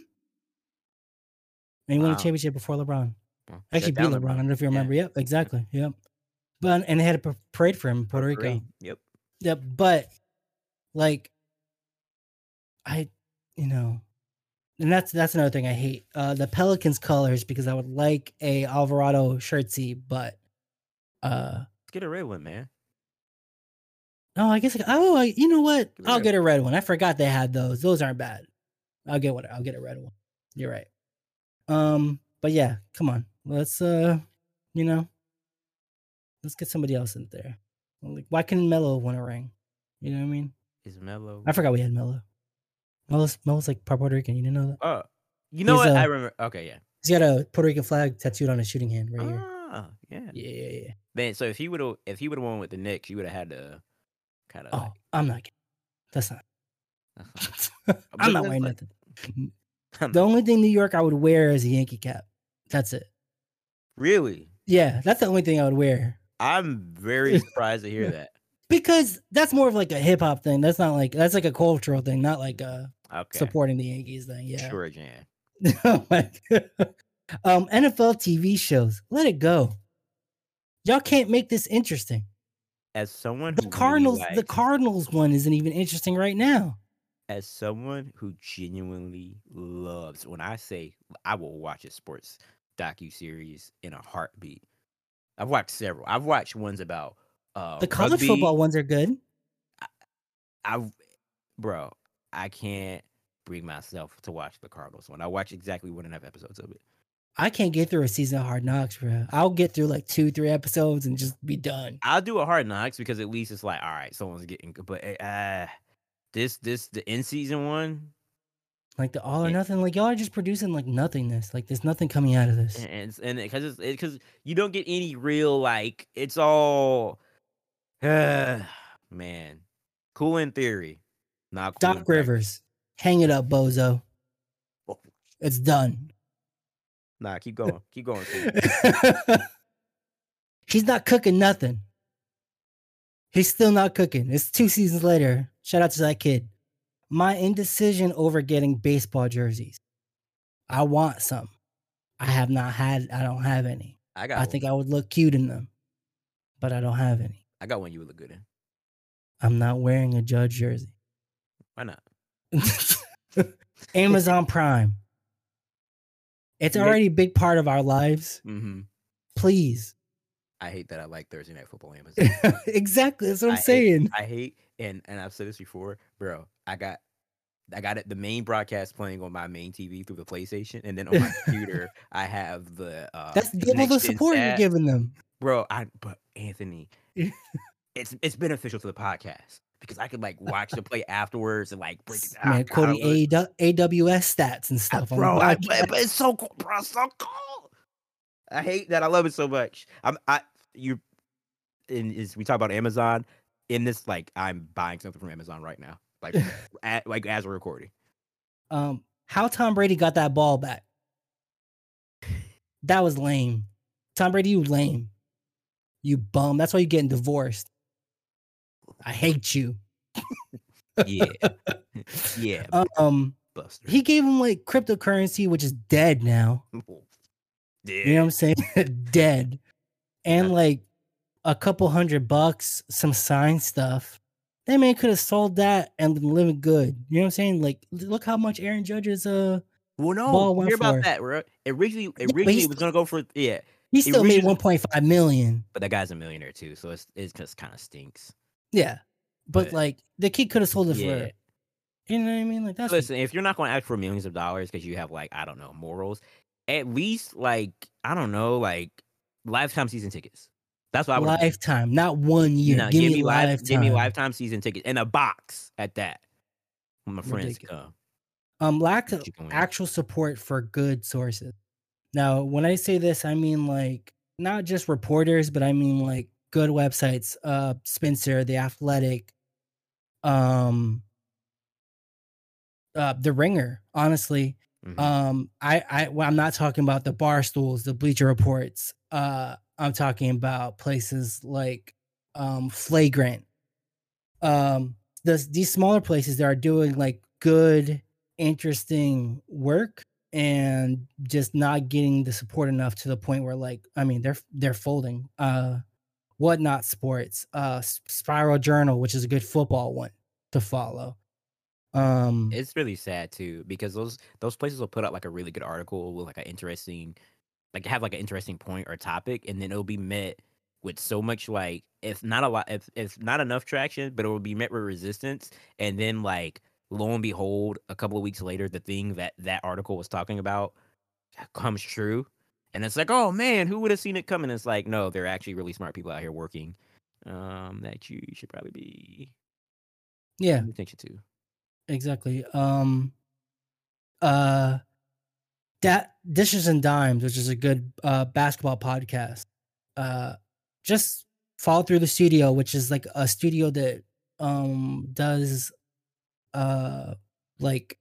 he won a championship before LeBron. Well, Actually beat down LeBron. I don't know if you Yeah. remember. Yep, exactly. Yep. But and they had a pa- parade for him in Puerto Rico. Yep. Yep. But like I you know and that's that's another thing I hate. Uh the Pelicans colors because I would like a Alvarado shirtsy, but uh Let's get a red one, man. no, I guess I- oh I, you know what? Get I'll get a red one. I forgot they had those. Those aren't bad. I'll get one. I'll get a red one. You're right. Um, but yeah, come on. Let's uh, you know, let's get somebody else in there. Like, why can't Melo win a ring? You know what I mean? Is Melo? I forgot we had Melo. Melo's Melo's like part Puerto Rican. You didn't know that? Oh, you know He's, what? uh, I remember. Okay, yeah. He's got a Puerto Rican flag tattooed on his shooting hand right here. Ah, yeah. Yeah, yeah, yeah. Man, so if he would have, if he would have won with the Knicks, you would have had to kind of. Oh, I'm not. kidding. That's not. I'm not wearing nothing. The only thing New York I would wear is a Yankee cap. That's it. Really? Yeah, that's the only thing I would wear. I'm very surprised to hear that. Because that's more of like a hip hop thing. That's not like that's like a cultural thing, not like a Okay. supporting the Yankees then. Yeah. Sure, Jan. oh my God. Um, NFL TV shows. Let it go. Y'all can't make this interesting. As someone The who really Cardinals, the Cardinals one isn't even interesting right now. as someone who genuinely loves when I say I will watch a sports docu series in a heartbeat. I've watched several. I've watched ones about uh The college rugby. football ones are good. I bro, I can't bring myself to watch the Cardinals one. I watch exactly one and a half episodes of it. I can't get through a season of Hard Knocks, bro. I'll get through like two, three episodes and just be done. I'll do a hard knocks because at least it's like, all right, someone's getting but uh this this the in season one Like the all or nothing. Like y'all are just producing like nothingness. Like there's nothing coming out of this. and and- and because it's because you don't get any real like it's all man cool in theory not cool Doc. Rivers, hang it up, bozo. Oh, It's done. nah keep going keep going. He's not cooking nothing. He's still not cooking. It's two seasons later. Shout out to that kid. My indecision over getting baseball jerseys. I want some. I have not had, I don't have any. i got I one. think I would look cute in them, but I don't have any. i got one you would look good in I'm not wearing a judge jersey. Why not Amazon Prime. It's already a big part of our lives. mm-hmm. Please. i hate that i like thursday night football amazon exactly. That's what I I'm hate- saying. i hate and and i've said this before bro i got I got it the main broadcast playing on my main TV through the PlayStation, and then on my computer I have the uh That's double the support you're giving them. bro. I but Anthony, it's it's beneficial to the podcast because I could like watch the play afterwards and like break it down. Man, quoting AW- AWS stats and stuff. bro. I, but, it's so cool, bro. it's So cool. I hate that. I love it so much. I'm I you. And is we talk about Amazon in this like I'm buying something from Amazon right now, like at, like as we're recording. um, how Tom Brady got that ball back. That was lame. Tom Brady, you lame. You bum. That's why you're getting divorced. I hate you. Yeah, yeah, Um, Buster. he gave him like cryptocurrency, which is dead now. yeah. You know what I'm saying? dead. And like a couple hundred bucks, some sign stuff. That man could have sold that and been living good. You know what I'm saying? Like, look how much Aaron Judge's uh Well, no, Ball went hear about for. that, bro. Originally, originally he's it was gonna go for yeah, he still made 1.5 million. but that guy's a millionaire too, so it's it's just kind of stinks. Yeah. But, But- like the kid could have sold it Yeah. for you know what I mean? Like that's Listen, if you're not going to ask for millions of dollars because you have like I don't know morals, at least like I don't know like lifetime season tickets. That's what I would. lifetime, not one year. No, give, me life- lifetime. give me lifetime season tickets in a box at that. When my friends Ridiculous. come, Um, lack of actual support for good sources. Now, when I say this, I mean like not just reporters, but I mean like good websites. Uh, Spencer, The Athletic, um, uh, The Ringer. Honestly, Mhm. um, I, I, well, I'm not talking about the bar stools, the Bleacher Reports. Uh, I'm talking about places like um, Flagrant. Um, this, these smaller places that are doing like good, interesting work and just not getting the support enough to the point where like I mean they're they're folding. Uh, whatnot sports, uh, Spiral Journal, which is a good football one to follow. Um, it's really sad too because those those places will put out like a really good article with like an interesting like have like an interesting point or topic and then it'll be met with so much like if not a lot if if not enough traction but it will be met with resistance and then like lo and behold a couple of weeks later the thing that that article was talking about comes true and it's like oh man who would have seen it coming it's like no they're actually really smart people out here working um that you should probably be yeah, attention to exactly. Um, uh, that dishes and dimes, which is a good uh basketball podcast. Uh, just follow through the studio, which is like a studio that um does uh like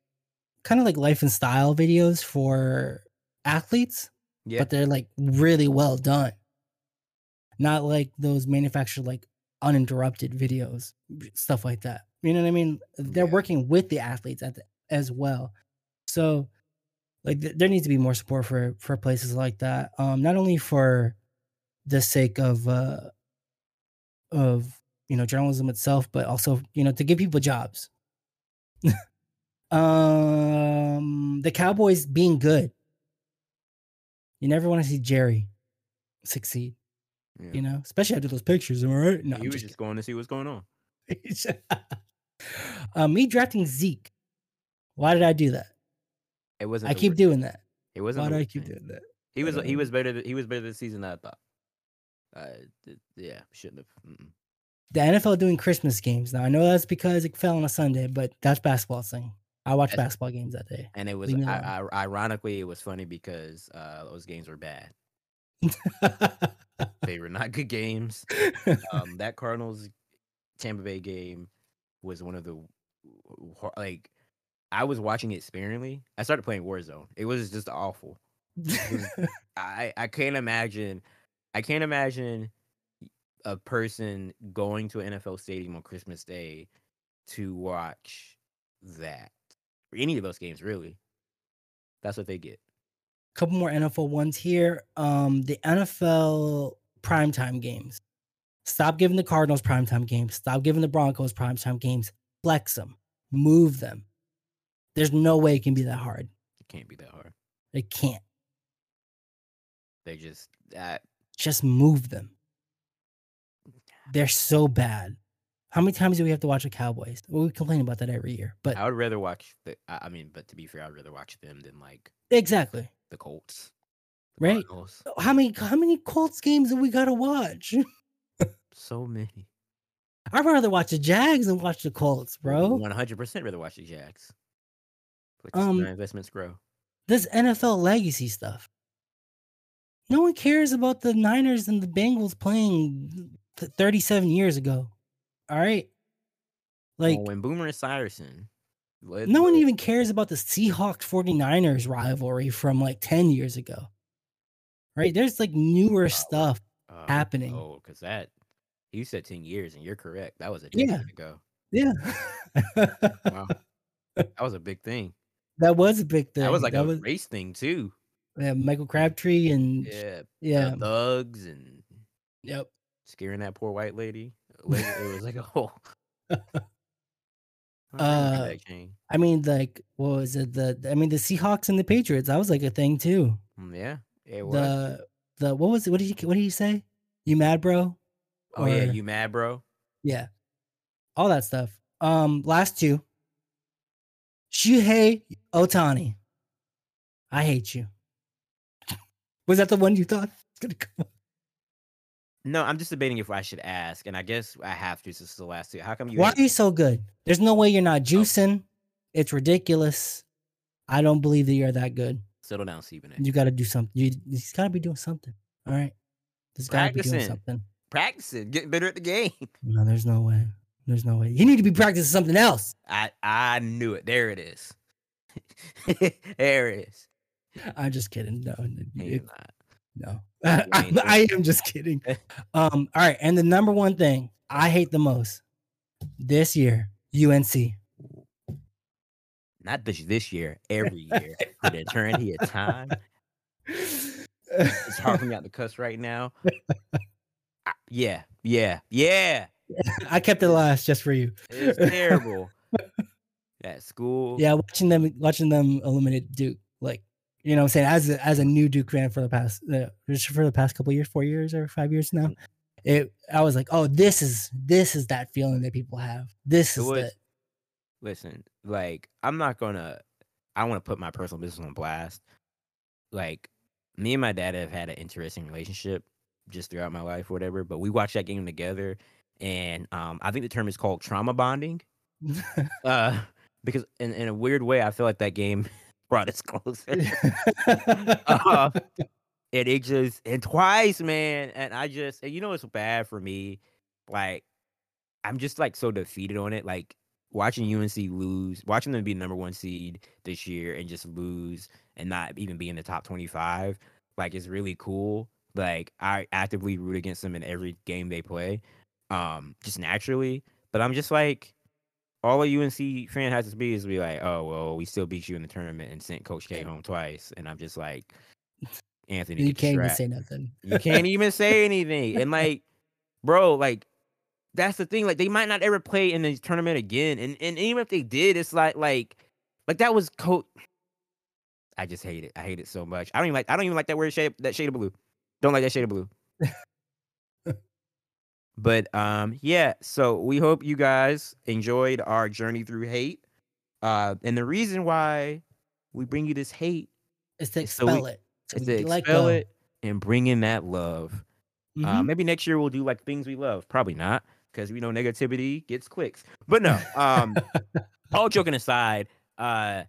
kind of like life and style videos for athletes, Yeah. but they're like really well done. Not like those manufactured like uninterrupted videos, stuff like that. You know what I mean? They're Yeah. working with the athletes at the, as well. So like th- there needs to be more support for for places like that. Um not only for the sake of uh of you know journalism itself, but also, you know, to give people jobs. um the Cowboys being good. You never want to see Jerry succeed, yeah. you know, especially after those pictures. Am I right? No, he was just going to see what's going on. uh, me drafting Zeke. Why did I do that? It wasn't. I keep worst doing that. It wasn't. Why do I keep thing. doing that? He was. He Uh, was better. He was better this season than I thought. Uh, yeah, shouldn't have. Mm-mm. The NFL doing Christmas games now. I know that's because it fell on a Sunday, but that's basketball thing. I watched basketball games that day. And it was. I, I, ironically, it was funny because uh, those games were bad. They were not good games. Um, that Cardinals Tampa Bay game was one of the like. I was watching it sparingly. I started playing Warzone. It was just awful. I I can't imagine. I can't imagine a person going to an NFL stadium on Christmas Day to watch that any of those games. Really, that's what they get. couple more NFL ones here. Um, the NFL primetime games. Stop giving the Cardinals primetime games. Stop giving the Broncos primetime games. Flex them. Move them. There's no way it can be that hard. It can't be that hard. It can't. They just that Just move them. They're so bad. How many times do we have to watch the Cowboys? Well, we complain about that every year. But I would rather watch the. I mean, but to be fair, I'd rather watch them than like exactly. the Colts. the Right. Cardinals. How many how many Colts games do we gotta watch? So many. I'd rather watch the Jags than watch the Colts, bro. One hundred percent rather watch the Jags. Um, investments grow. this NFL legacy stuff. No one cares about the Niners and the Bengals playing th- 37 years ago. All right. Like, when Boomer led no one even cares about the Seahawks 49ers rivalry from like 10 years ago. Right? There's like newer stuff. uh, happening. Oh, because that you said ten years, and you're correct. That was a decade Yeah. ago. Yeah. Wow, that was a big thing. that was a big thing. That was like a was race thing too. yeah, Michael Crabtree and Yeah, yeah. thugs and Yep. scaring that poor white lady. Like, it was like a whole. Uh, I mean, like, what was it? The I mean, the Seahawks and the Patriots. That was like a thing too. Mm, yeah, it was. The the what was it? What did he what did he say? You mad, bro? oh yeah, you mad, bro? Yeah, all that stuff. Um, last two. Shohei Otani. I hate you. Was that the one you thought was gonna come? No, I'm just debating if I should ask, and I guess I have to. This is the last two. How come you? Why are you so good? There's no way you're not oh. juicing. It's ridiculous. I don't believe that you're that good. Settle down, Stephen. You got to do something. You he's got to be doing something. All right, he's got to be doing something. Practicing, getting better at the game. No, there's no way. There's no way. You need to be practicing something else. I I knew it. There it is. there it is. I'm just kidding. No, it-. No. I, I am just kidding. Um. All right, and the number one thing I hate the most this year, UNC. Not this this year. Every year for the eternity of time. It's hard for me not to cuss right now. I- yeah, yeah, yeah. I kept it last just for you. It's terrible. At school. Yeah, watching them watching them eliminate Duke, you know, what I'm saying as a, as a new Duke fan for the past uh, just for the past couple years, four years or five years now, Mm. it I was like, oh, this is this is that feeling that people have. This It is was- the listen, like I'm not gonna I want to put my personal business on blast. Like me and my dad have had an interesting relationship just throughout my life, or whatever. But we watched that game together, and um, I think the term is called trauma bonding. Uh, because in, in a weird way, I feel like that game brought us closer. uh, and it just and twice, man. And I just and you know it's bad for me. Like I'm just like so defeated on it. Like watching UNC lose, watching them be number one seed this year and just lose and not even be in the top 25, like it's really cool. Like I actively root against them in every game they play, um, just naturally. But I'm just like, all a UNC fan has to be is be like, oh well, we still beat you in the tournament and sent Coach K home twice, and I'm just like, Anthony, you can't even say nothing. you can't even say anything, and like, bro, like that's the thing. Like they might not ever play in the tournament again, and and even if they did, it's like like like that was coach. I just hate it. I hate it so much. I don't even like. I don't even like that word shade. That shade of blue. Don't like that shade of blue. but um, yeah. So we hope you guys enjoyed our journey through hate. Uh, and the reason why we bring you this hate is to expel so we, it. So is to expel it and bring in that love. Uh, mm-hmm. Uh, maybe next year we'll do like things we love. Probably not because we know negativity gets clicks. But no, um, all joking aside, uh,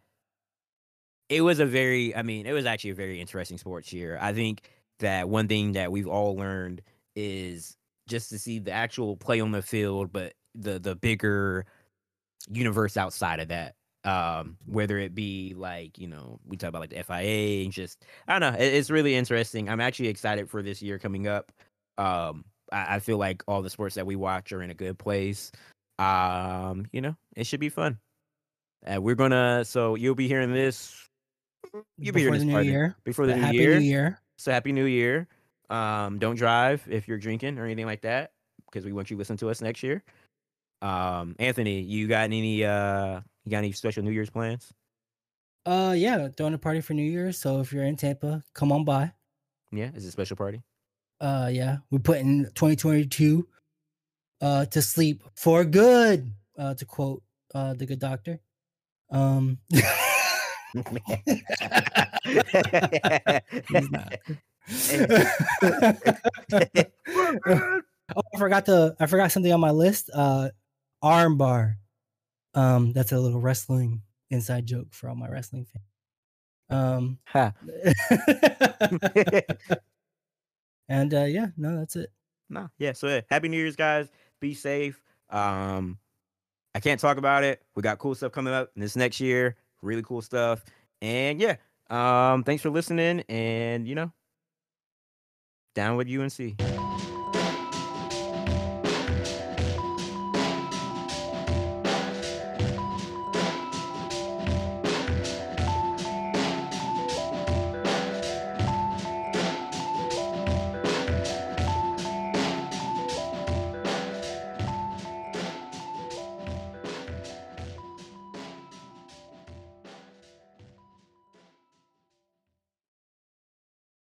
it was a very, I mean, it was actually a very interesting sports year. I think that one thing that we've all learned is just to see the actual play on the field, but the the bigger universe outside of that. Um, whether it be like you know we talk about like the FIA and just I don't know, it, it's really interesting. I'm actually excited for this year coming up. Um, I, I feel like all the sports that we watch are in a good place. Um, you know, it should be fun. And we're gonna so you'll be hearing this. You'll be hearing this new year. before the, the new happy year. New Year. So happy New Year. Um, don't drive if you're drinking or anything like that because we want you to listen to us next year. Um, Anthony, you got any uh, you got any special New Year's plans? Uh, yeah, throwing a party for New Year's. So if you're in Tampa, come on by. Yeah, is it a special party? Uh, yeah, we're putting 2022 uh to sleep for good. Uh, to quote uh the good doctor. Um. oh, I forgot to I forgot something on my list. Uh armbar. Um, that's a little wrestling inside joke for all my wrestling fans. Um ha. and uh yeah, no, that's it. No, yeah. So yeah, happy New Year's, guys. Be safe. Um I can't talk about it. We got cool stuff coming up this next year. Really cool stuff. And yeah, um, thanks for listening. And you know, down with UNC.